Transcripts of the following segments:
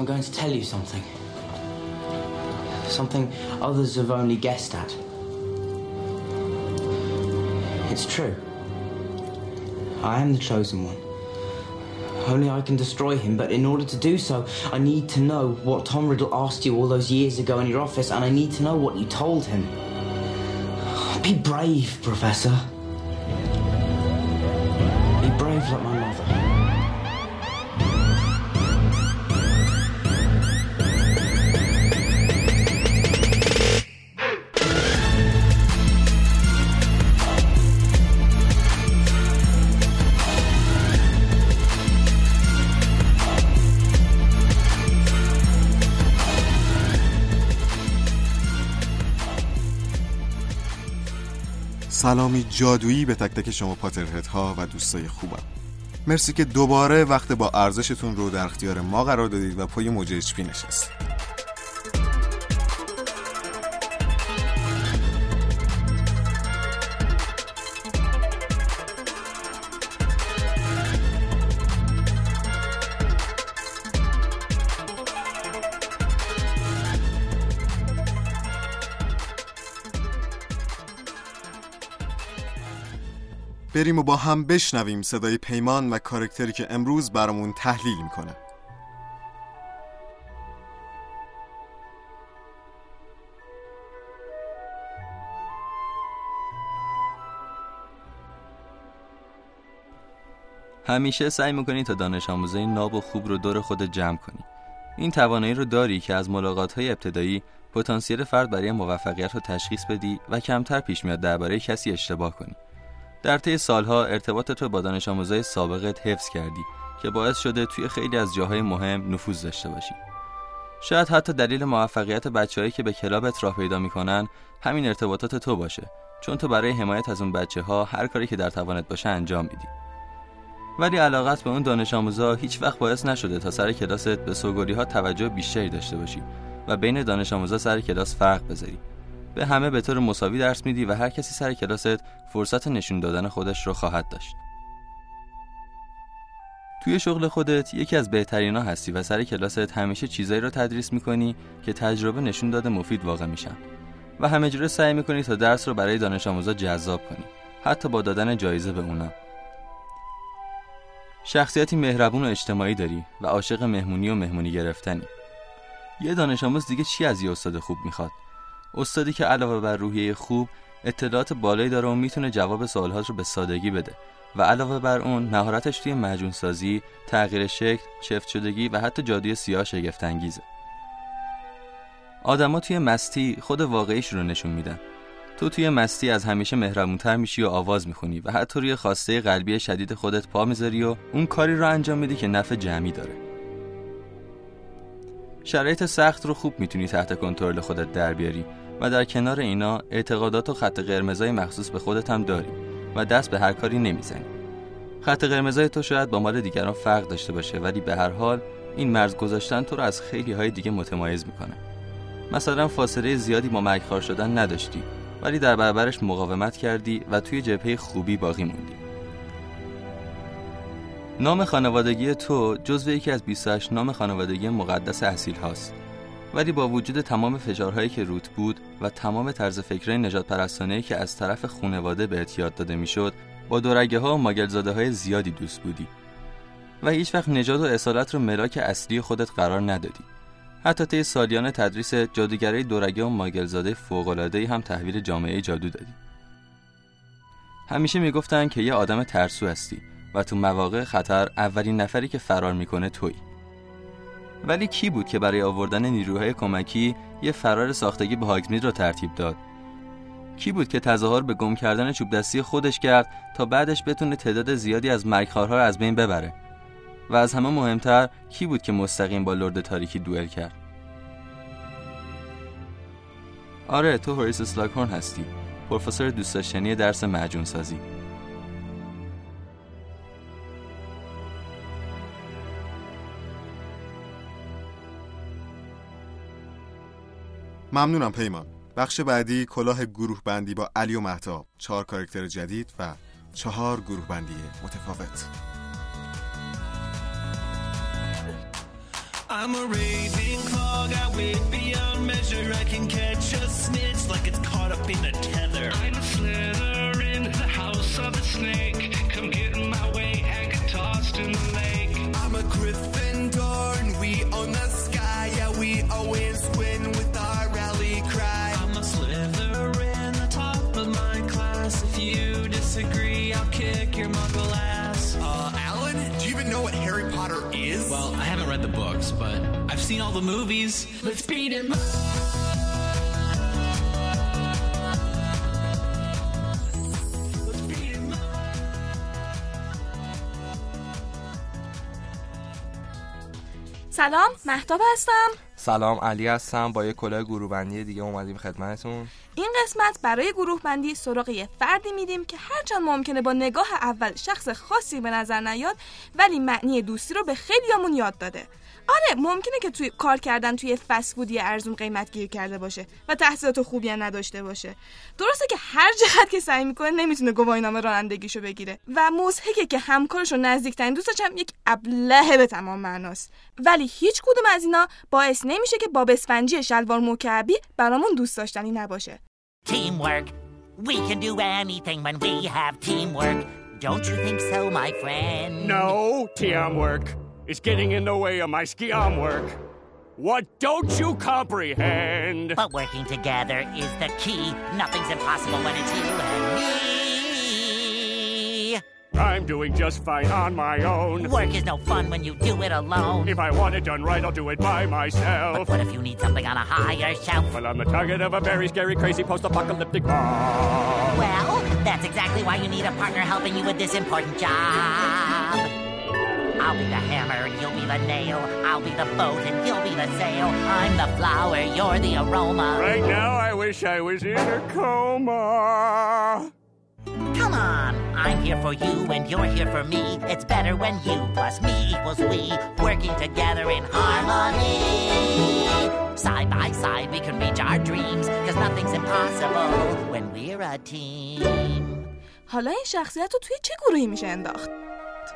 I'm going to tell you something. Something others have only guessed at. It's true. I am the chosen one. Only I can destroy him, but in order to do so, I need to know what Tom Riddle asked you all those years ago in your office, and I need to know what you told him. Be brave, Professor. سلامی جادویی به تک تک شما پاترهت ها و دوستای خوبم. مرسی که دوباره وقت با ارزشتون رو در اختیار ما قرار دادید و پای موج اچپی نشستید بریم و با هم بشنویم صدای پیمان و کارکتری که امروز برامون تحلیل می‌کنه. همیشه سعی می‌کنی تا دانش آموزای ناب و خوب رو دور خود جمع کنی. این توانایی رو داری که از ملاقات های ابتدایی پتانسیل فرد برای موفقیت رو تشخیص بدی و کمتر پیش میاد درباره کسی اشتباه کنی. در طی سالها ارتباط تو با دانش آموزای سابقت حفظ کردی که باعث شده توی خیلی از جاهای مهم نفوذ داشته باشی. شاید حتی دلیل موفقیت بچههایی که به کلابت راه پیدا می‌کنن همین ارتباطات تو باشه چون تو برای حمایت از اون بچه ها هر کاری که در توانت باشه انجام میدی. ولی علاقت به اون دانش آموزا هیچ وقت باعث نشده تا سر کلاست به سوگوری ها توجه بیشتری داشته باشی و بین دانش آموزا سر کلاس فرق بذاری. به همه به طور مساوی درس میدی و هر کسی سر کلاست فرصت نشون دادن خودش رو خواهد داشت. توی شغل خودت یکی از بهترینا هستی و سر کلاست همیشه چیزایی رو تدریس می‌کنی که تجربه نشون داده مفید واقع میشن. و همه جوره سعی می‌کنی تا درس رو برای دانش آموزا جذاب کنی حتی با دادن جایزه به اونا. شخصیتی مهربون و اجتماعی داری و عاشق مهمونی و مهمونی گرفتنی. یه دانش آموز دیگه چی از یه استاد خوب می‌خواد؟ استادی که علاوه بر روحیه خوب اطلاعات بالایی داره و می‌تونه جواب سوالات رو به سادگی بده و علاوه بر اون مهارتش توی مجون سازی، تغییر شکل، چفت شدگی و حتی جادوی سیاه شگفت انگیزه. آدما توی مستی خود واقعیش رو نشون میدن. تو توی مستی از همیشه مهربونتر میشی و آواز می‌خونی و حتی روی خواسته قلبی شدید خودت پا می‌ذاری و اون کاری رو انجام میدی که نفع جمعی داره. شرایط سخت رو خوب می‌تونی تحت کنترل خودت در بیاری و در کنار اینا اعتقادات و خط قرمزای مخصوص به خودت هم داری و دست به هر کاری نمی‌زنی. خط قرمزای تو شاید با مال دیگران فرق داشته باشه ولی به هر حال این مرز گذاشتن تو رو از خیلی های دیگه متمایز می‌کنه. مثلا فاصله زیادی با مرگخوار شدن نداشتی ولی در برابرش مقاومت کردی و توی جبهه خوبی باقی موندی. نام خانوادگی تو جزو یکی از 28 نام خانوادگی مقدس اصیل هاست. ولی با وجود تمام فشارهایی که روت بود و تمام طرز فکرهای نجات پرستانه که از طرف خانواده به یاد داده می‌شد با دورگه ها و ماگلزاده های زیادی دوست بودی. و هیچ وقت نجات و اصالت رو ملاک اصلی خودت قرار ندادی. حتی طی سالیان تدریس جادوگرای دورگه و ماگلزاده فوق‌العاده‌ای هم تحویل جامعه جادو دادی. همیشه می‌گفتن که یه آدم ترسو هستی. و تو مواقع خطر اولین نفری که فرار می‌کنه تویی. ولی کی بود که برای آوردن نیروهای کمکی یه فرار ساختگی به هاگزمید را ترتیب داد؟ کی بود که تظاهر به گم کردن چوب دستی خودش کرد تا بعدش بتونه تعداد زیادی از مرگخوارها را از بین ببره؟ و از همه مهمتر کی بود که مستقیم با لرد تاریکی دوئل کرد؟ آره تو هوریس سلاکورن هستی. پروفسور دوست داشتنی درس معجون سازی ممنونم پیمان بخش بعدی کلاه گروه بندی با علی و محتاب چهار کارکتر جدید و چهار گروه بندی متفاوت I'm a raving clog, I wait beyond measure. I can catch a snitch like it's caught up in a tether. I'm a slither in the house of a snake. Seen all the movies. Let's beat him up. سلام مهتاب هستم. سلام علی هستم. با یه کلاه گروه بندی دیگه اومدیم خدمتتون. این قسمت برای گروه بندی سراغ یه فردی میدیم که هرچند ممکنه با نگاه اول شخص خاصی به نظر نیاد ولی معنی دوستی رو به خیلیامون یاد داده. آره ممکنه که توی کار کردن توی فست فودی ارزون قیمت گیر کرده باشه و تحصیلات خوبی هم نداشته باشه درسته که هر جهت که سعی می‌کنه نمی‌تونه گواهینامه رانندگیشو بگیره و مضحکه که همکارش و نزدیکترین دوستش هم یک ابله به تمام معناست ولی هیچ کدوم از اینا باعث نمیشه که باب اسفنجی شلوار مکعبی برامون دوست داشتنی نباشه Teamwork. We can do anything when we have teamwork. Don't you think so, my friend? No, teamwork is getting in the way of my skiam work. What don't you comprehend? But working together is the key. Nothing's impossible when it's you and me. I'm doing just fine on my own. Work is no fun when you do it alone. If I want it done right, I'll do it by myself. But what if you need something on a higher shelf? Well, I'm the target of a very scary, crazy post-apocalyptic bomb. Well, that's exactly why you need a partner helping you with this important job. I'll be the hammer and you'll be the nail. I'll be the boat and you'll be the sail. I'm the flower, you're the aroma. Right now, I wish I was in a coma. Come on, I'm here for you and you're here for me. It's better when you plus me equals we, working together in harmony. Side by side, we can reach our dreams, cause nothing's impossible when we're a team. حالا این شخصیت رو توی چه گروهی میشه انداخت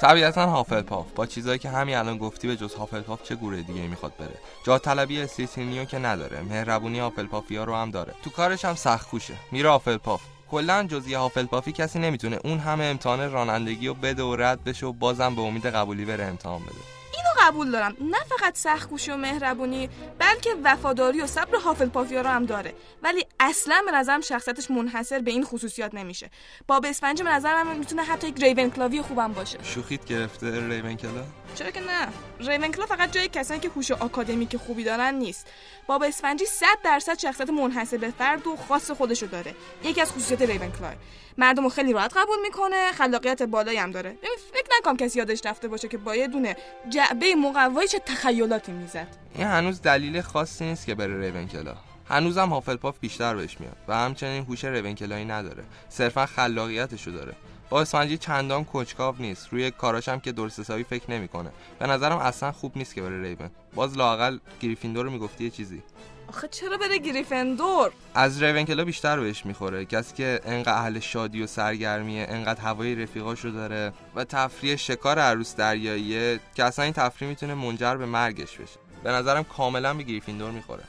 طبیعتا هافلپاف. با چیزایی که همین الان گفتی به جز هافلپاف چه گروه دیگه می‌خواد بره؟ جاه طلبی اسلیترینیو که نداره. مهربونی هافلپافیا رو هم داره. تو کارش هم سخت کوشه. میره هافلپاف. کلا جز یه هافلپافی کسی نمی‌تونه. اون همه امتحان رانندگی و بده و رد بشه و بازم به امید قبولی بره امتحان بده. اینو قبول دارم. نه فقط سختگوشی و مهربونی بلکه وفاداری و صبر هافلپافیا رو هم داره. ولی اصلا به نظرم شخصیتش منحصر به این خصوصیات نمیشه. باب اسفنج به نظرم می‌تونه حتی یک ریون کلاوی خوبم باشه. شوخیت گرفته ریونکلا؟ چرا که نه. ریونکلا فقط جای کسانی که هوش آکادمیک خوبی دارن نیست. باب اسفنجی 100 درصد شخصیت منحصر به فرد و خاص خودشو داره. یکی از خصوصیات ریونکلا مردم رو خیلی راحت قبول می‌کنه خلاقیت بالایی هم داره. فکر نکنم کسی یادش رفته باشه که با یه دونه جعبه مقوایی چه تخیلاتی می‌زد. این هنوز دلیل خاصی نیست که بره ریونکلا هنوزم هافلپاف بیشتر بهش میاد و همچنین هوش ریونکلایی نداره. صرفا خلاقیتشو داره. با اسفنجی چندان کنجکاو نیست. روی کاراش هم که درست حسابی فکر نمی‌کنه. به نظرم اصلا خوب نیست که بره ریون باز لاقل گریفیندور رو می‌گفتی یه چیزی. آخه چرا بره گریفندور؟ از ریونکلا بیشتر بهش می‌خوره. کسی که انقدر اهل شادی و سرگرمیه انقدر هوای رفیقاشو داره و تفریح شکار عروس دریاییه که اصلا این تفریح می‌تونه منجر به مرگش بشه. به نظرم کاملا به گریفیندور می‌خوره.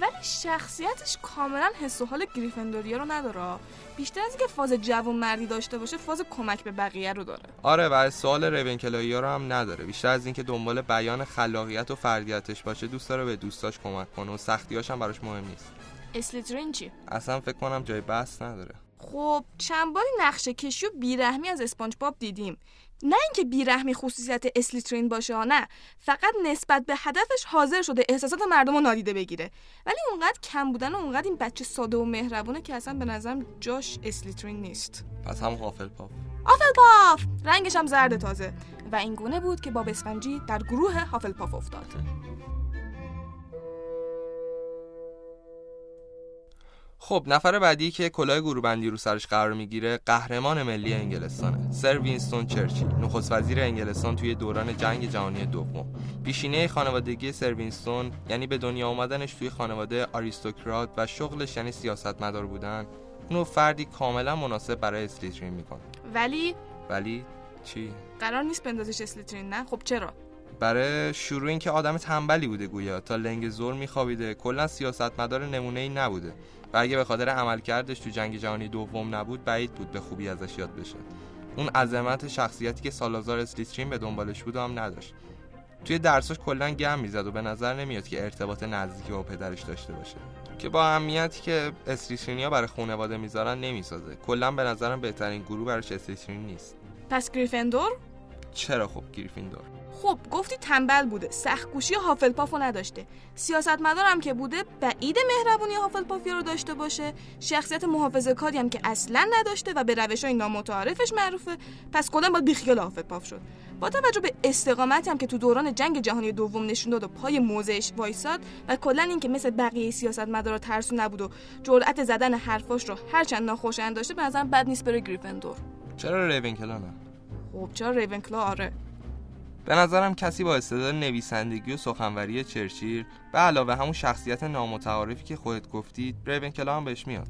ولی شخصیتش کاملا حس و حال گریفیندوریا رو نداره. بیشتر از اینکه فاز جوونمردی داشته باشه فاز کمک به بقیه رو داره. آره و سوال ریونکلایی رو هم نداره. بیشتر از اینکه دنبال بیان خلاقیت و فردیتش باشه دوست داره به دوستاش کمک کنه و سختیاش هم براش مهم نیست. اسلیترین چی اصلا فکر کنم جای بحث نداره. خب چند باری نقشه کشی و بیرحمی از اسپانج باب دیدیم. نه اینکه بیرحمی خصوصیت اسلیترین باشه ها نه فقط نسبت به هدفش حاضر شده احساسات مردم رو نادیده بگیره. ولی اونقدر کم بودن و اونقدر این بچه ساده و مهربونه که اصلا به نظرم جاش اسلیترین نیست. پس هم هافلپاف هافلپاف رنگش هم زرد تازه. و این گونه بود که باب اسفنجی در گروه هافلپاف افتاد. خب نفر بعدی که کلاه گروه بندی رو سرش قرار می‌گیره قهرمان ملی انگلستانه سر وینستون چرچیل نخست وزیر انگلستان توی دوران جنگ جهانی دوم. پیشینه خانوادگی سر وینستون یعنی به دنیا آمدنش توی خانواده آریستوکرات و شغلش یعنی سیاستمدار بودن اونو فردی کاملا مناسب برای اسلیترین می‌کنه. ولی؟ ولی چی؟ قرار نیست بندازش اسلیترین نه؟ خب چرا؟ برای شروع اینکه آدم تنبلی بوده گویا تا لنگ زور میخوابیده کلا سیاستمدار نمونه ای نبوده. و اگه به خاطر عملکردش تو جنگ جهانی دوم نبود بعید بود به خوبی ازش یاد بشه. اون عظمت شخصیتی که سالازار اسلیترین به دنبالش بود هم نداشت. توی درساش کلا گم می‌زد و به نظر نمیاد که ارتباط نزدیکی با پدرش داشته باشه. که با اهمیتی که اسلیترینیا برای خانواده می‌ذارن نمی‌سازه. کلا به نظرم بهترین گروه براش اسلیترین نیست. پس گریفندور؟ چرا خب گریفیندور خب گفتی تنبل بوده. سختگوشی هافلپافو نداشته. سیاستمدار هم که بوده بعید مهربونی هافلپافیا رو داشته باشه. شخصیت محافظه کاری هم که اصلا نداشته و به روش های نامتعارفش معروفه. پس کلا باید بیخیال هافلپاف شد؟ با توجه به استقامتی هم که تو دوران جنگ جهانی دوم نشون داد و پای موضعش وایساد و کلا اینکه مثل بقیه سیاستمدارا ترسو نبود و جرأت زدن حرفاش رو هرچند ناخوشایند داشته به نظرم بد نیست بره گریفندور. چرا ریونکلا نه خب چرا ریونکلا؟ آره. به نظرم کسی با استعداد نویسندگی و سخنوری چرچیل به علاوه همون شخصیت نامتعارفی که خودت گفتی ریونکلا هم بهش میاد.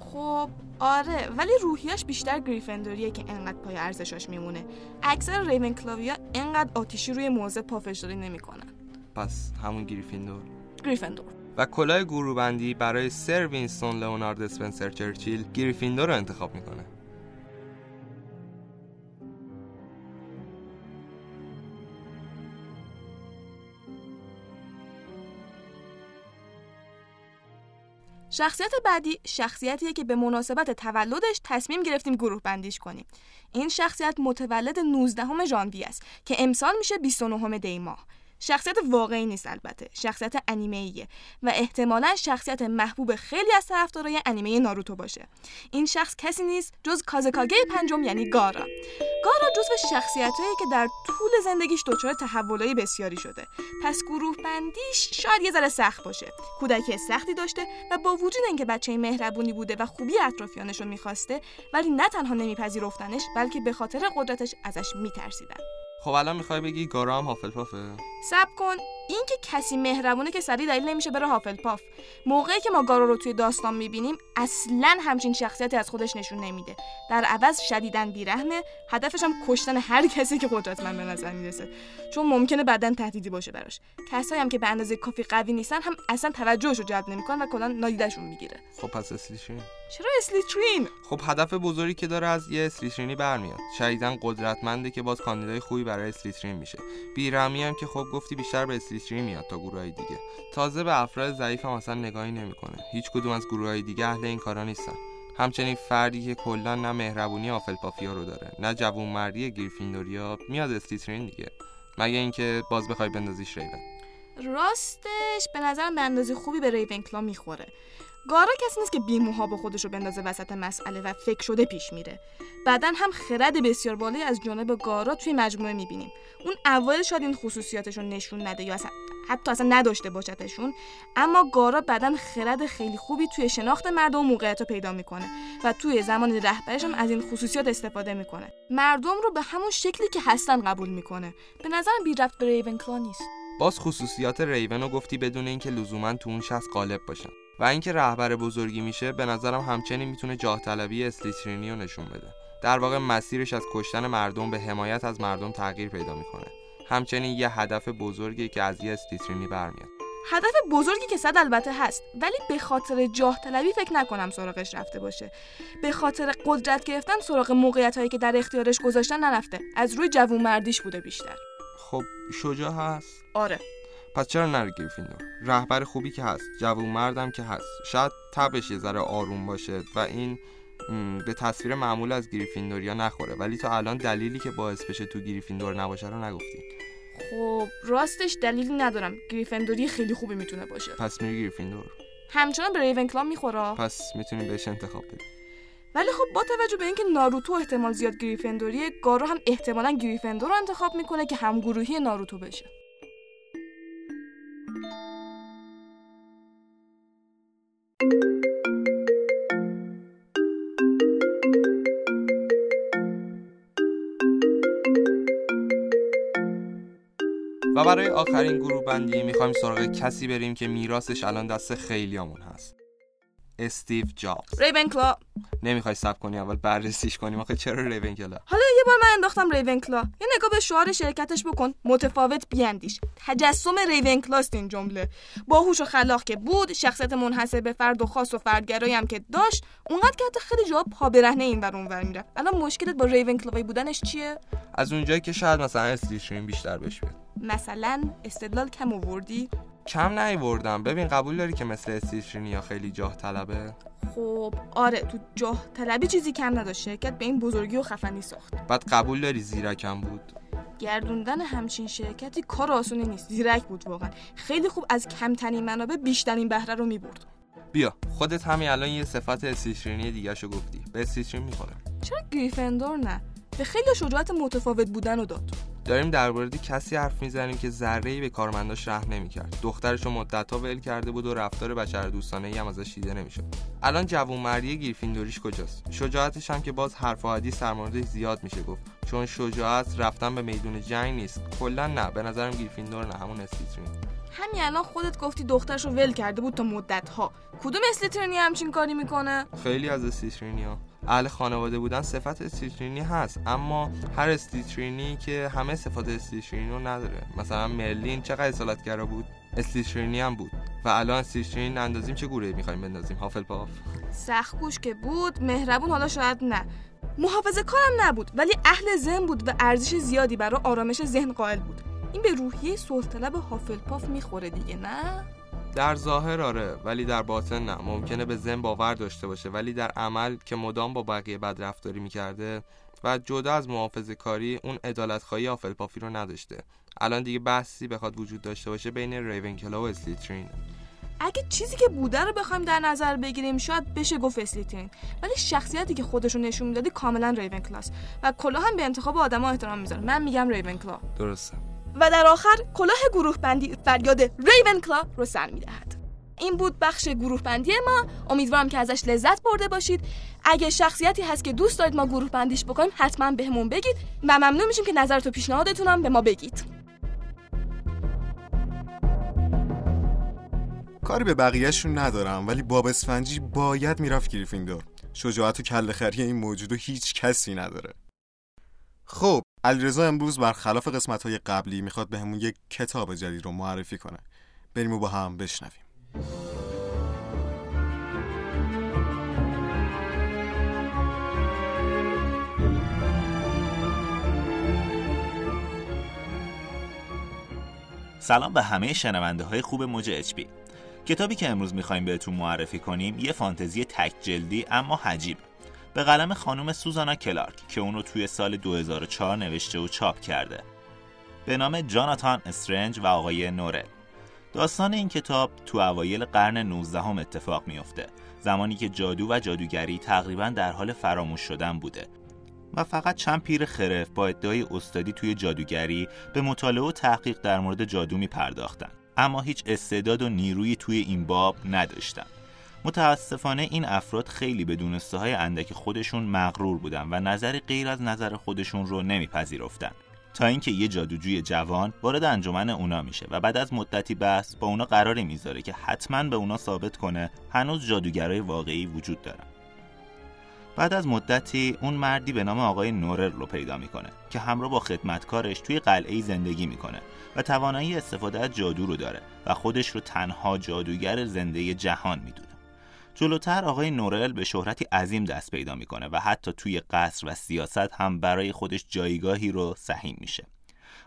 خب آره ولی روحیاش بیشتر گریفیندوریه که انقدر پای ارزشاش میمونه. اکثر ریونکلاویا انقدر آتیشی روی موضع پافشاری نمی‌کنن پس همون گریفیندور گریفیندور. و کلاه گروه بندی برای سر وینستون لئونارد اسپنسر چرچیل گریفیندور رو انتخاب می‌کنه. شخصیت بعدی شخصیتیه که به مناسبت تولدش تصمیم گرفتیم گروه بندیش کنیم. این شخصیت متولد 19 ژانویه است که امسال میشه 29 دی ماه. شخصیت واقعی نیست البته. شخصیت انیمه و احتمالا شخصیت محبوب خیلی از طرفدارای انیمه ناروتو باشه. این شخص کسی نیست جز کازکاگه پنجم یعنی گارا. گارا جزو شخصیتهایی که در طول زندگیش دچار تحولای بسیاری شده. پس گروه بندیش شاید یه ذره سخت باشه. کودکی سختی داشته و با وجود اینکه بچه مهربونی بوده و خوبی اطرافیانش رو می‌خواسته ولی نه تنها نمیپذیرفتنش بلکه به خاطر قدرتش ازش میترسیدن. خب الان می‌خوای بگی گارا هم هافلپافه؟ سب کن. این که کسی مهربونه که سریع دلیل نمیشه بره هافلپاف. موقعی که ما گارا رو توی داستان می‌بینیم اصلا همچین شخصیتی از خودش نشون نمیده. در عوض شدیدن بیرحمه. هدفش هم کشتن هر کسی که قدرتمند به نظر می‌رسه. چون ممکنه بعدا تهدیدی باشه براش. کسایی هم که به اندازه کافی قوی نیستن هم اصلا توجهش رو جلب نمی‌کنن و کلا نادیدشون می‌گیره. خب پس اسلیترین چرا اسلیترین خب هدف بزرگی که داره از یه اسلیترینی برمیاد. شدیدن قدرتمنده که باز کاندیدای خوبی برای اسلیترین میشه. بیرحمی هم که خب گفتی بیشتر به اسلیترین میاد تا گروهای دیگه. تازه به افراد ضعیف هم اصلا نگاهی نمی‌کنه. هیچ کدوم از گروهای دیگه اهل این کارا نیستن. همچنین فردی که کلا نه مهربونی آفلپافیا رو داره نه جوونمردی گریفیندوریا میاد اسلیترین دیگه. مگه اینکه باز بخوای بندازیش ریون. راستش به نظرم به اندازه خوبی به ریونکلا می‌خوره. گارا کسی نیست که بیموها با خودش رو بندازه وسط مسئله و فکر شده پیش میره. بعدا هم خرد بسیار بالایی از جانب گارا توی مجموعه می‌بینیم. اون اول شاید این خصوصیاتش رو نشون نده یا اصلا حتی اصلا نداشته باشدشون اما گارا بعدا خرد خیلی خوبی توی شناخت مردم و موقعیت رو پیدا می‌کنه و توی زمان رهبرش هم از این خصوصیات استفاده می‌کنه. مردم رو به همون شکلی که هستن قبول می‌کنه. به نظرم بی رفت به ریونکلا نیست. باز خصوصیات ریون رو گفتی بدون اینکه لزوما تو اون شخص غالب باشن. و اینکه رهبر بزرگی میشه به نظرم همچنین می‌تونه جاه طلبی اسلیترینی رو نشون بده. در واقع مسیرش از کشتن مردم به حمایت از مردم تغییر پیدا می‌کنه. همچنین یه هدف بزرگی که از یه اسلیترینی برمیاد. هدف بزرگی که صد البته هست ولی به خاطر جاه طلبی فکر نکنم سراغش رفته باشه. به خاطر قدرت گرفتن سراغ موقعیت هایی که در اختیارش گذاشتن نرفته. از روی جوونمردیش بوده بیشتر. خب شجاع هست؟ آره. پس چرا نره گریفیندور رهبر خوبی که هست جوون مردم که هست. شاید تبش یه ذره آروم باشه و این به تصویر معمول از گریفیندوریا نخوره. ولی تا الان دلیلی که باعث بشه تو گریفیندور نباشه رو نگفتی. خب راستش دلیلی ندارم. گریفندوری خیلی خوبی می‌تونه باشه. پس میری گریفیندور. همچنان به ریونکلا می‌خوره پس می‌تونی بهش انتخاب بدی. ولی خب با توجه به اینکه ناروتو احتمال زیاد گریفندوریه گارو هم احتمالا گریفندور رو انتخاب می‌کنه که همگروهی ناروتو بشه. و برای آخرین گروه بندی می‌خوایم سراغ کسی بریم که میراثش الان دست خیلیامون هست. استیو جابز. ریونکلا نمی‌خوای سب کنی اول بررسیش کنیم. آخه چرا ریونکلا حالا یه بار من انداختم ریونکلا یه نگاه به شعار شرکتش بکن. متفاوت بیاندیش. تجسم ریونکلاست این جمله. باهوش و خلاق که بود شخصیت منحصر به فرد و خاص و فردگرایی هم که داشت اونقدر که حتی خیلی جا پا برهنه این ور اونور می‌رفت. الان مشکلت با ریونکلاوی بودنش چیه؟ از اونجایی که شاید مثلا استیشرین بیشتر بهش بیاد. مثلا استدلال کم آوردی. کم نیوردم. ببین قبول داری که مثل یا خیلی جاه طلبه؟ خب آره تو جاه طلبی چیزی کم نداشت. شرکت به این بزرگی و خفنی ساخت. بعد قبول داری زیرکم بود؟ گردوندن همچین شرکتی کار آسونی نیست. زیرک بود واقعا. خیلی خوب از کمترین منابع بیشترین بهره رو می‌برد. بیا خودت همین الان یه صفت استیشرینی دیگه شو گفتی. به استیشرین می‌خوره. چرا گریفندور نه؟ به خیلی شجاعت متفاوت بودن رو داد. داریم در مورد کسی حرف می‌زنیم که ذره به کارمنداش رحم نمی‌کرد. دخترش رو مدتها ول کرده بود و رفتار بشر دوستانه ای هم ازش دیده نمی‌شد. الان جوونمردی گریفیندوریش کجاست؟ شجاعتش هم که باز حرف و حدیث در موردش زیاد میشه گفت. چون شجاعت رفتن به میدون جنگ نیست. کلا نه به نظرم گریفیندور نه همون استیترین همین الان خودت گفتی دخترش رو ول کرده بود تا مدت ها کدوم اسلیترینی همچین کاری می‌کنه؟ خیلی از استیترینی ها اهل خانواده بودن صفت استیترینی هست اما هر استیترینی که همه صفات استیترینی رو نداره. مثلا مرلین چقدر اصالتگرا بود؟ استیترینی هم بود. و الان استیترین اندازیم چه گوره می‌خوایم بندازیم؟ هافلپاف سختگوش که بود مهربون حالا شاید نه. محافظه کارم نبود ولی اهل ذهن بود و ارزش زیادی برای آرامش ذهن قائل بود. این به روحیه سلطلب هافلپاف می‌خوره دیگه نه؟ در ظاهر آره ولی در باطن نه. ممکنه به ذهن باور داشته باشه ولی در عمل که مدام با بقیه بد رفتاری می‌کرده و جدا از محافظه کاری اون عدالت خواهی آفلپافی رو نداشته. الان دیگه بحثی بخواد وجود داشته باشه بین ریونکلا و اسلیترین اگه چیزی که بوده رو بخوایم در نظر بگیریم شاید بشه گفت اسلیترین ولی شخصیتی که خودش رو نشون می‌دادی کاملا ریون کلاس و کلا هم به انتخاب آدما احترام می‌ذاره. من میگم ریون کلا درسته. و در آخر کلاه گروه بندی فریاد ریون کلا رو سر می‌دهد. این بود بخش گروه بندی ما. امیدوارم که ازش لذت برده باشید. اگه شخصیتی هست که دوست دارید ما گروه بندیش بکنیم حتما بهمون بگید و ممنون میشیم که نظرت و پیشنهادتونم به ما بگید. کاری به بقیهشون ندارم ولی باب اسفنجی باید می‌رفت گریفیندور. شجاعت و کله خری این موجود و هیچ کسی نداره. خب علیرضا امروز برخلاف قسمت های قبلی می‌خواد بهمون به یک کتاب جدید رو معرفی کنه. بریم و با هم بشنویم. سلام به همه شنونده های خوب موج اچ کتابی که امروز می‌خوایم بهتون معرفی کنیم یه فانتزی تک جلدی اما حجیب به قلم خانم سوزانا کلارک که اون رو توی سال 2004 نوشته و چاپ کرده. به نام جاناتان استرنج و آقای نورل. داستان این کتاب تو اوایل قرن 19 هم اتفاق میافته. زمانی که جادو و جادوگری تقریبا در حال فراموش شدن بوده. و فقط چند پیر خرف با ادعای استادی توی جادوگری به مطالعه و تحقیق در مورد جادو می پرداختن اما هیچ استعداد و نیرویی توی این باب نداشتن. متاسفانه این افراد خیلی به دونسته های اندک خودشون مغرور بودن و نظر غیر از نظر خودشون رو نمیپذیرفتن. تا اینکه یه جادوجوی جوان وارد انجمن اونا میشه و بعد از مدتی بحث با اونا قراری می‌ذاره که حتما به اونا ثابت کنه هنوز جادوگرای واقعی وجود دارن. بعد از مدتی اون مردی به نام آقای نورر رو پیدا می‌کنه که همراه با خدمتکارش توی قلعه زندگی می‌کنه و توانایی استفاده از جادو رو داره و خودش رو تنها جادوگر زنده جهان می‌دونه. جلوتر آقای نورل به شهرتی عظیم دست پیدا می‌کنه و حتی توی قصر و سیاست هم برای خودش جایگاهی رو سهیم میشه.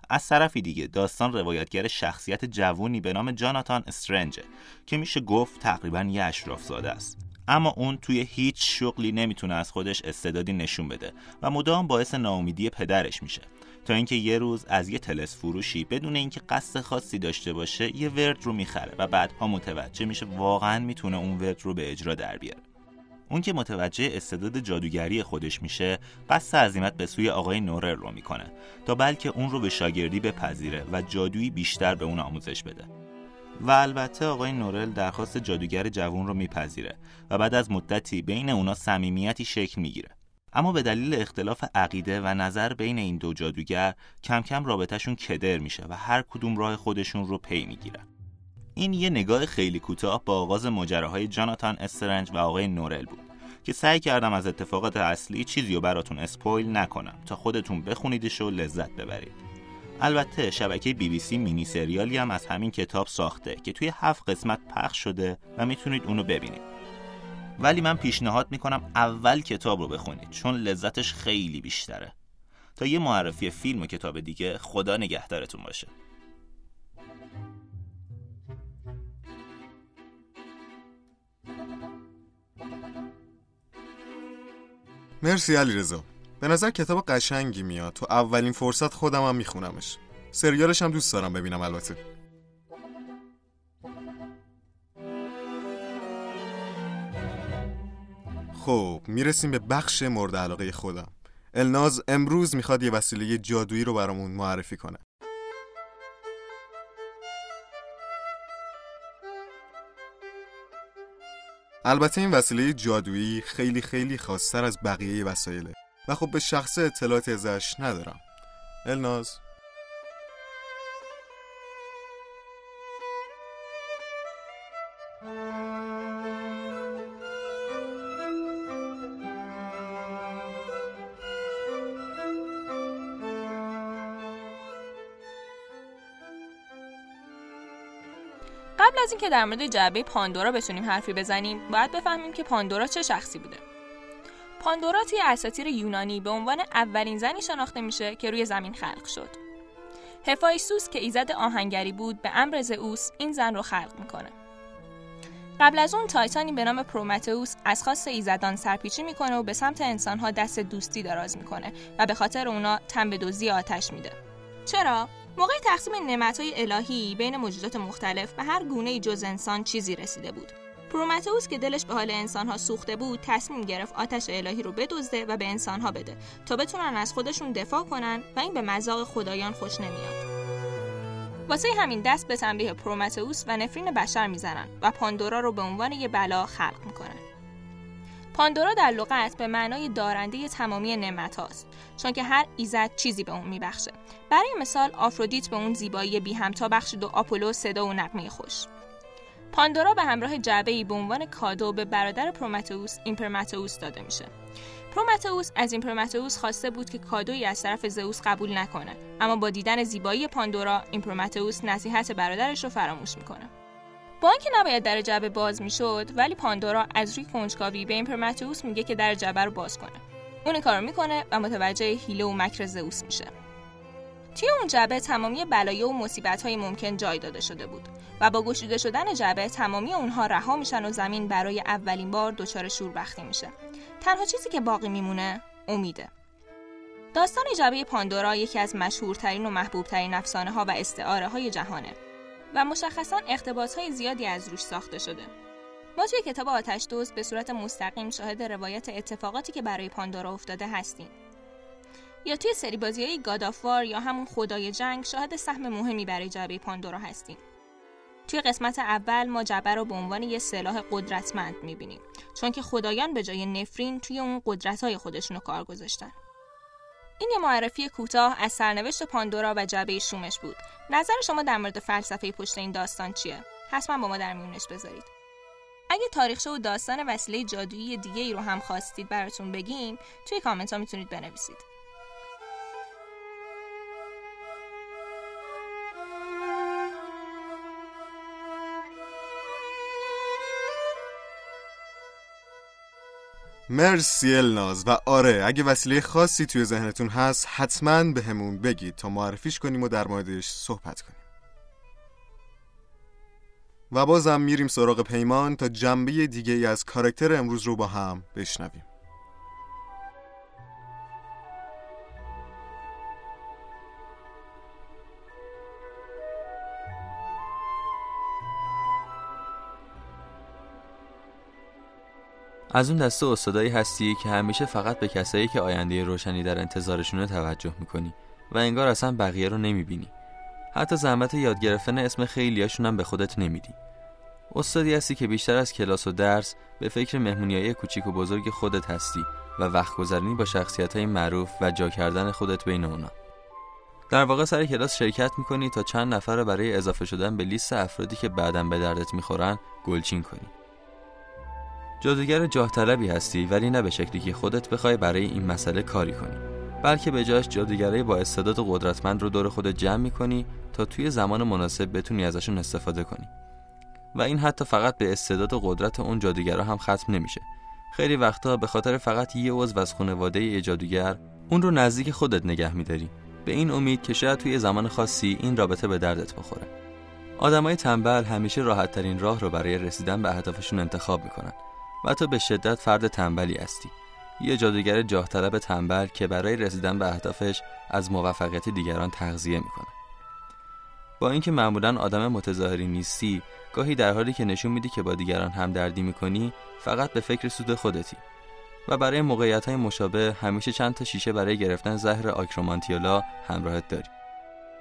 از طرفی دیگه داستان روایتگر شخصیت جوونی به نام جاناتان استرنجه که میشه گفت تقریبا یه اشراف زاده است. اما اون توی هیچ شغلی نمی‌تونه از خودش استعدادی نشون بده و مدام باعث ناامیدی پدرش میشه. تا اینکه یه روز از یه تلس فروشی بدون اینکه قصد خاصی داشته باشه یه ورد رو می‌خره و بعدها متوجه میشه واقعا می‌تونه اون ورد رو به اجرا در بیاره. اون که متوجه استعداد جادوگری خودش میشه قصد عظیمت به سوی آقای نورر رو می‌کنه تا بلکه اون رو به شاگردی بپذیره و جادویی بیشتر به اون آموزش بده. و البته آقای نورل درخواست جادوگر جوون رو میپذیره و بعد از مدتی بین اونا صمیمیتی شکل می‌گیره. اما به دلیل اختلاف عقیده و نظر بین این دو جادوگر کم کم رابطهشون کدر میشه و هر کدوم راه خودشون رو پی می‌گیرن. این یه نگاه خیلی کوتاه با آغاز ماجراهای جاناتان استرنج و آقای نورل بود که سعی کردم از اتفاقات اصلی چیزی رو براتون اسپویل نکنم تا خودتون بخونیدش و لذت ببرید. البته شبکه بی بی سی مینی سریالی هم از همین کتاب ساخته که توی هفت قسمت پخش شده و می‌تونید اونو ببینید. ولی من پیشنهاد می‌کنم اول کتاب رو بخونید چون لذتش خیلی بیشتره. تا یه معرفی فیلم و کتاب دیگه خدا نگهدارتون باشه. مرسی علی رضا به نظر کتاب قشنگی میاد. تو اولین فرصت خودم هم میخونمش. سریالش هم دوست دارم ببینم البته. خب می‌رسیم به بخش مورد علاقه خودم. الناز امروز می‌خواد یه وسیله جادویی رو برامون معرفی کنه. البته این وسیله جادویی خیلی خیلی خاصتر از بقیه وسایله و خب به شخص اطلاعات ازش ندارم. الناز. قبل از اینکه در مورد جعبه پاندورا بتونیم حرفی بزنیم باید بفهمیم که پاندورا چه شخصی بوده. پاندورا توی اساطیر یونانی به عنوان اولین زنی شناخته میشه که روی زمین خلق شد. هفایسوس که ایزد آهنگری بود به امر زئوس این زن رو خلق می‌کنه. قبل از اون تایتانی به نام پرومتئوس از خواست ایزدان سرپیچی می‌کنه و به سمت انسانها دست دوستی دراز می‌کنه و به خاطر اونا تن به دزدی آتش میده. چرا؟ موقع تقسیم نعمتهای الهی بین موجودات مختلف به هر گونه جز انسان چیزی رسیده بود. پرومتئوس که دلش به حال انسانها سوخته بود تصمیم گرفت آتش الهی رو بدزده و به انسانها بده تا بتونن از خودشون دفاع کنن و این به مذاق خدایان خوش نمیاد. واسه همین دست به تنبیه پرومتئوس و نفرین بشر می‌زنن و پاندورا رو به عنوان یه بلا خلق می‌کنن. پاندورا در لغت به معنای دارنده تمامی نعمت هاست چون که هر ایزد چیزی به اون میبخشه. برای مثال آفرودیت به اون زیبایی بی همتا بخشید و آپولو صدا و نغمه خوش. پاندورا به همراه جعبه ای به عنوان کادو به برادر پرومتئوس اپیمتئوس داده میشه. پرومتئوس از اپیمتئوس خواسته بود که کادویی از طرف زئوس قبول نکنه اما با دیدن زیبایی پاندورا اپیمتئوس نصیحت برادرش رو فراموش می‌کنه. با اینکه نباید در جعبه باز می‌شد ولی پاندورا از روی کنجکاوی به اپیمتئوس میگه که در جعبه رو باز کنه. اون کارو می‌کنه و متوجه هیله و مکر زئوس میشه. توی اون جعبه تمامی بلایا و مصیبت های ممکن جای داده شده بود و با گشوده شدن جعبه تمامی اونها رها میشن و زمین برای اولین بار دچار شوربختی میشه. تنها چیزی که باقی میمونه امیده. داستان جعبه پاندورا یکی از مشهورترین و محبوبترین افسانه ها و استعاره های جهانه. و مشخصا اقتباس های زیادی از روش ساخته شده. ما توی کتاب آتش دوست به صورت مستقیم شاهد روایت اتفاقاتی که برای پاندورا افتاده هستیم. یا توی سری بازی های گادافوار یا همون خدای جنگ شاهد سهم مهمی برای جعبه پاندورا هستیم. توی قسمت اول ما جعبه رو به عنوان یه سلاح قدرتمند می‌بینیم چون که خدایان به جای نفرین توی اون قدرت های خودشونو کار گذاشتن. این یه معرفی کوتاه از سرنوشت پاندورا و جعبه شومش بود. نظر شما در مورد فلسفه پشت این داستان چیه؟ حتما با ما در میونش بذارید. اگه تاریخچه و داستان وسیله جادویی دیگه ای رو هم خواستید براتون بگیم توی کامنت ها می‌تونید بنویسید. مرسی الناز. و آره اگه وسیله خاصی توی ذهنتون هست حتما به همون بگید تا معرفیش کنیم و در موردش صحبت کنیم. و بازم میریم سراغ پیمان تا جنبه دیگه از کارکتر امروز رو با هم بشنویم. از اون دسته استادایی هستی که همیشه فقط به کسایی که آینده روشنی در انتظارشونه توجه می‌کنی و انگار اصلا بقیه رو نمی‌بینی. حتی زحمت یاد گرفتن اسم خیلیاشون هم به خودت نمیدی. استادی هستی که بیشتر از کلاس و درس به فکر مهمونیای کوچیک و بزرگ خودت هستی و وقت گذرانی با شخصیت های معروف و جا کردن خودت بین اونا. در واقع سر کلاس شرکت می‌کنی تا چند نفر رو برای اضافه شدن به لیست افرادی که بعدا به دردت می‌خورن گلچین کنی. جادوگر جاه طلبی هستی ولی نه به شکلی که خودت بخوای برای این مسئله کاری کنی. بلکه به جاش جادوگرای با استعداد و قدرتمند رو دور خودت جمع می‌کنی تا توی زمان مناسب بتونی ازشون استفاده کنی. و این حتی فقط به استعداد و قدرت اون جادوگرا هم ختم نمیشه. خیلی وقتا به خاطر فقط یه عضو از خانواده یه جادوگر اون رو نزدیک خودت نگه میداری. به این امید که شاید توی زمان خاصی این رابطه به دردت بخوره. آدمای تنبل همیشه راحت ترین راه رو برای رسیدن به اهدافشون انتخاب می‌کنن. و تو به شدت فرد تنبلی هستی. یه جادوگر جاه طلب تنبل که برای رسیدن به اهدافش از موفقیت دیگران تغذیه می‌کنه. با اینکه معمولا آدم متظاهری نیستی گاهی در حالی که نشون میدی که با دیگران هم دردی می‌کنی فقط به فکر سود خودتی. و برای موقعیت های مشابه همیشه چند تا شیشه برای گرفتن زهر آکرومانتیولا همراهت داری.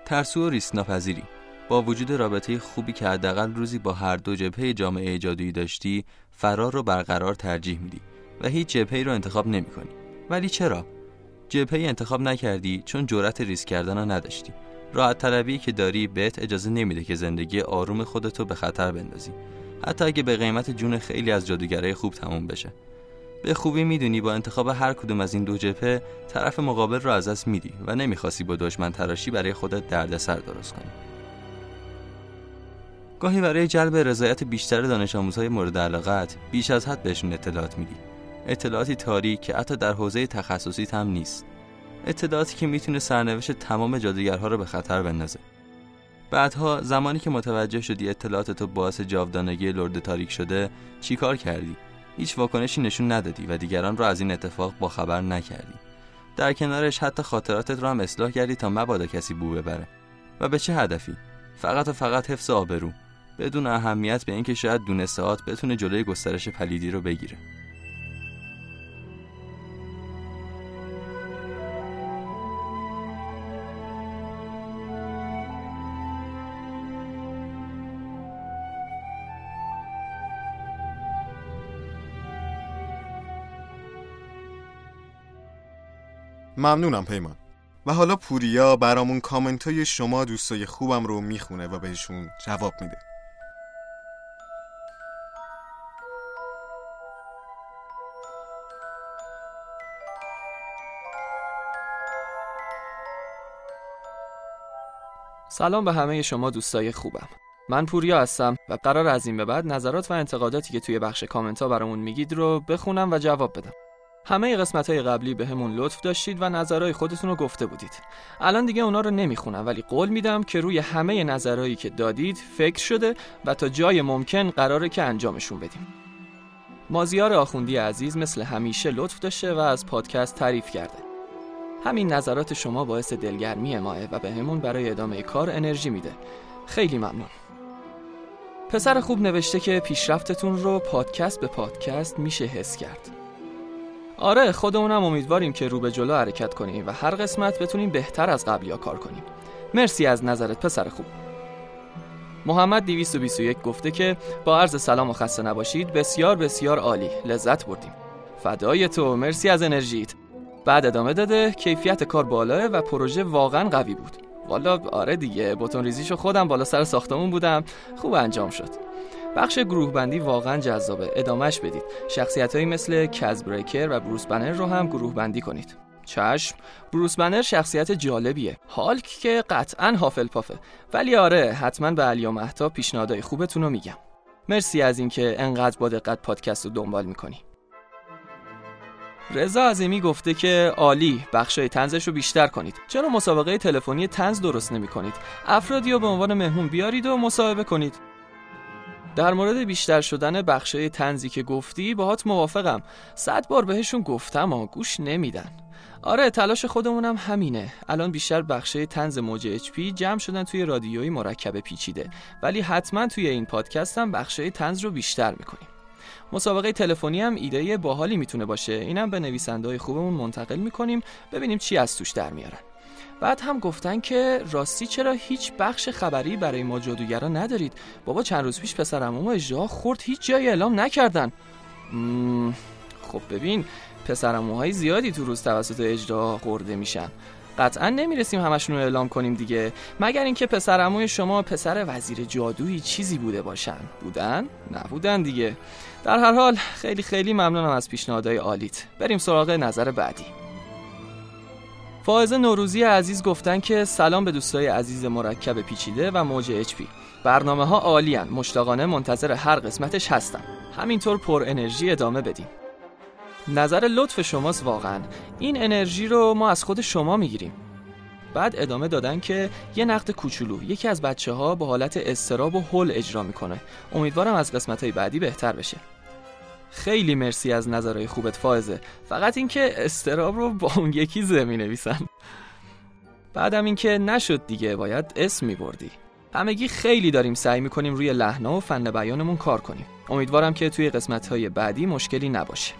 ترسو و ریسک ناپذیری. با وجود رابطه خوبی که حداقل روزی با هر دو جبهه جامعه جادویی داشتی فرار رو برقرار ترجیح میدی و هیچ جبهه‌ای رو انتخاب نمی‌کنی. ولی چرا؟ جبهه انتخاب نکردی چون جرأت ریسک کردن رو نداشتی. راحت طلبی که داری بهت اجازه نمیده که زندگی آروم خودتو به خطر بندازی. حتی اگه به قیمت جون خیلی از جادوگرای خوب تموم بشه. به خوبی می‌دونی با انتخاب هر کدوم از این دو جبهه طرف مقابل رو از دست میدی و نمی‌خواستی با دشمن تراشی برای خودت دردسر درست کنی. گاهی برای جلب رضایت بیشتر دانش آموزهای مورد علاقت بیش از حد بهشون اطلاعات میدی. اطلاعاتی تاریک که حتی در حوزه تخصصی هم نیست. اطلاعاتی که می‌تونه سرنوشت تمام جادوگرها رو به خطر بندازه. بعدها زمانی که متوجه شدی اطلاعات تو باعث جاودانگی لرد تاریک شده چیکار کردی؟ هیچ واکنشی نشون ندادی و دیگران رو از این اتفاق با خبر نکردی. در کنارش حتی خاطراتت رو هم اصلاح کردی تا مبادا کسی بو ببره. و به چه هدفی؟ فقط و فقط حفظ آبرو. بدون اهمیت به اینکه شاید دونستهات بتونه جلوی گسترش پلیدی رو بگیره. ممنونم پیمان. و حالا پوریا برامون کامنت های شما دوستای خوبم رو می‌خونه و بهشون جواب میده. سلام به همه شما دوستای خوبم. من پوریا هستم و قرار از این به بعد نظرات و انتقاداتی که توی بخش کامنت ها برامون میگید رو بخونم و جواب بدم. همه قسمت های قبلی به همون لطف داشتید و نظرهای خودتون رو گفته بودید. الان دیگه اونا رو نمی‌خونم ولی قول میدم که روی همه نظرهایی که دادید فکر شده و تا جای ممکن قراره که انجامشون بدیم. مازیار آخوندی عزیز مثل همیشه لطف داشته و از پادکست تعریف کرده. همین نظرات شما باعث دلگرمی ماه و به همون برای ادامه کار انرژی میده. خیلی ممنون. پسر خوب نوشته که پیشرفتتون رو پادکست به پادکست میشه حس کرد. آره خودمونم امیدواریم که رو به جلو حرکت کنیم و هر قسمت بتونیم بهتر از قبلی کار کنیم. مرسی از نظرت پسر خوب. محمد 221 گفته که با عرض سلام و خسته نباشید بسیار بسیار عالی لذت بردیم. فدای تو مرسی از انرژیت. بعد ادامه داده کیفیت کار بالاه و پروژه واقعا قوی بود. والا آره دیگه بتون ریزیشو خودم بالا سر ساختمون بودم. خوب انجام شد. بخش گروه بندی واقعا جذابه. ادامش بدید. شخصیت مثل کز بریکر و بروس بنر رو هم گروه بندی کنید. چشم. بروس بنر شخصیت جالبیه. هالک که قطعا هافل پافه. ولی آره حتما به علی و مهتا پیشنهادهای خوبتون رو میگم. مرسی از اینکه انقدر با دقت پادکست رو دنبال می‌کنی. رضا عظیمی گفته که عالی بخشای تنزش رو بیشتر کنید. چرا مسابقه تلفنی تنز درست نمی کنید افرادی رو به عنوان مهمون بیارید و مصاحبه کنید. در مورد بیشتر شدن بخشای تنزی که گفتی باهات موافقم. صد بار بهشون گفتم و گوش نمیدن. آره تلاش خودمونم همینه. الان بیشتر بخشای تنز موج اچ پی جمع شدن توی رادیوی مرکب پیچیده. ولی حتما توی این پادکست هم بخشای تنز رو بیشتر می‌کنیم. مسابقه تلفنی هم ایده باحالی می‌تونه باشه. اینم به نویسنده خوبمون منتقل می‌کنیم ببینیم چی از توش در میارن. بعد هم گفتن که راستی چرا هیچ بخش خبری برای ما جادوگرا ندارید؟ بابا چند روز پیش پسرم و اجرا خورد هیچ جایی اعلام نکردن. خب ببین پسرموهای زیادی تو روز توسط اجرا خورده میشن. قطعا نمی‌رسیم همشون رو اعلام کنیم دیگه. مگر اینکه پسر شما پسر وزیر جادویی چیزی بوده باشن؟ بودن؟ نبودن دیگه. در هر حال خیلی خیلی ممنونم از پیشنهادهای عالیت بریم سراغ نظر بعدی. فائزه نوروزی عزیز گفتن که سلام به دوستای عزیز مرکب پیچیده و موج اچ پی. برنامه ها مشتاقانه منتظر هر قسمتش هستم همینطور پر انرژی ادامه بدیم نظر لطف شماست واقعا. این انرژی رو ما از خود شما می‌گیریم. بعد ادامه دادن که یه نقد کوچولو یکی از بچه ها به حالت استراب و هول اجرا می‌کنه. امیدوارم از قسمت های بعدی بهتر بشه. خیلی مرسی از نظرهای خوبت فائزه. فقط اینکه استراب رو با اون یکی زه می نویسن بعدم اینکه نشد دیگه باید اسم می بردی همگی خیلی داریم سعی می‌کنیم روی لحنا و فن بیانمون کار کنیم. امیدوارم که توی قسمت های بعدی مشکلی نباشه.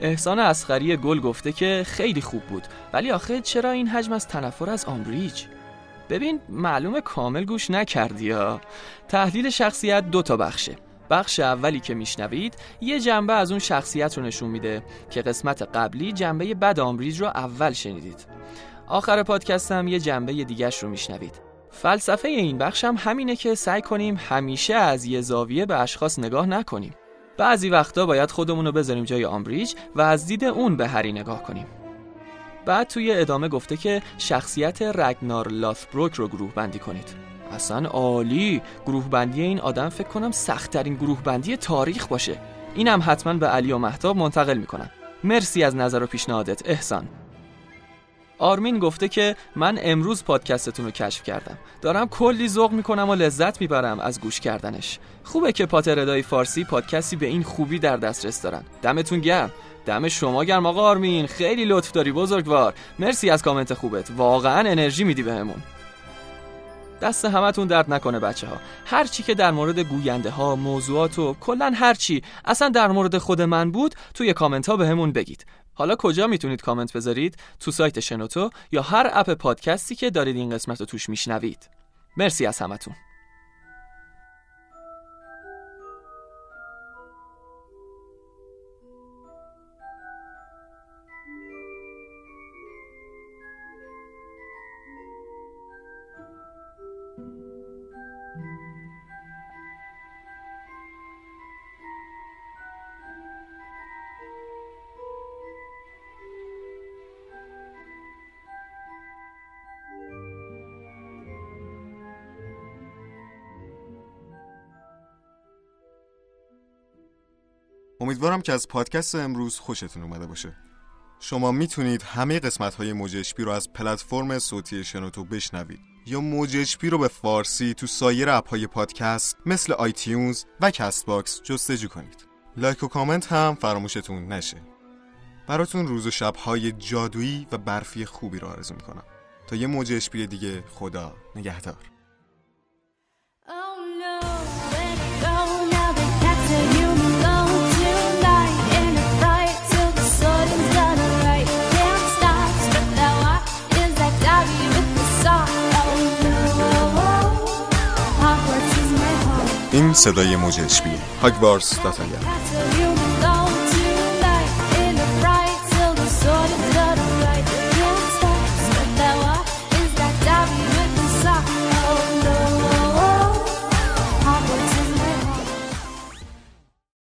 احسان اسخری گل گفته که خیلی خوب بود. ولی آخه چرا این حجم از تنفر از آمبریج ببین معلومه کامل گوش نکردی یا تحلیل شخصیت دو تا بخشه. بخش اولی که میشنوید یه جنبه از اون شخصیت رو نشون میده که قسمت قبلی جنبه بد آمبریج رو اول شنیدید. آخر پادکست هم یه جنبه دیگش رو میشنوید. فلسفه این بخش هم همینه که سعی کنیم همیشه از یه زاویه به اشخاص نگاه نکنیم. بعضی وقتا باید خودمون رو بذاریم جای آمبریج و از دید اون به هری نگاه کنیم. بعد توی ادامه گفته که شخصیت رگنار لاثبروک رو گروه بندی کنید. اصلا عالی. گروه بندی این آدم فکر کنم سختترین گروه بندی تاریخ باشه. اینم حتما به علی و محتاب منتقل می‌کنم مرسی از نظر و پیشنهادت. احسان. آرمین گفته که من امروز پادکستتون رو کشف کردم. دارم کلی ذوق می‌کنم و لذت می‌برم از گوش کردنش. خوبه که پاتر ادای فارسی پادکستی به این خوبی در دسترس دارن. دمتون گرم. دم شما گرم آقا آرمین. خیلی لطف داری بزرگوار. مرسی از کامنت خوبت. واقعا انرژی میدی بهمون. دست همتون درد نکنه بچه ها هر چی که در مورد گوینده ها موضوعات و کلا هر چی اصلا در مورد خود من بود توی کامنت ها بهمون بگید. حالا کجا می‌تونید کامنت بذارید؟ تو سایت شنوتو یا هر اپ پادکستی که دارید این قسمت رو توش میشنوید. مرسی از همتون. امیدوارم که از پادکست امروز خوشتون اومده باشه. شما می‌تونید همه قسمت های موج رو از پلتفرم صوتی شنوتو بشنوید یا موج رو به فارسی تو سایر اپ های پادکست مثل آیتیونز و کست باکس جستجو کنید. لایک و کامنت هم فراموشتون نشه. براتون روز و شبهای جادویی و برفی خوبی رو آرزو می‌کنم. تا یه موج دیگه خدا نگهدار. این صدای موج اشبیه هاگوارس داتاگر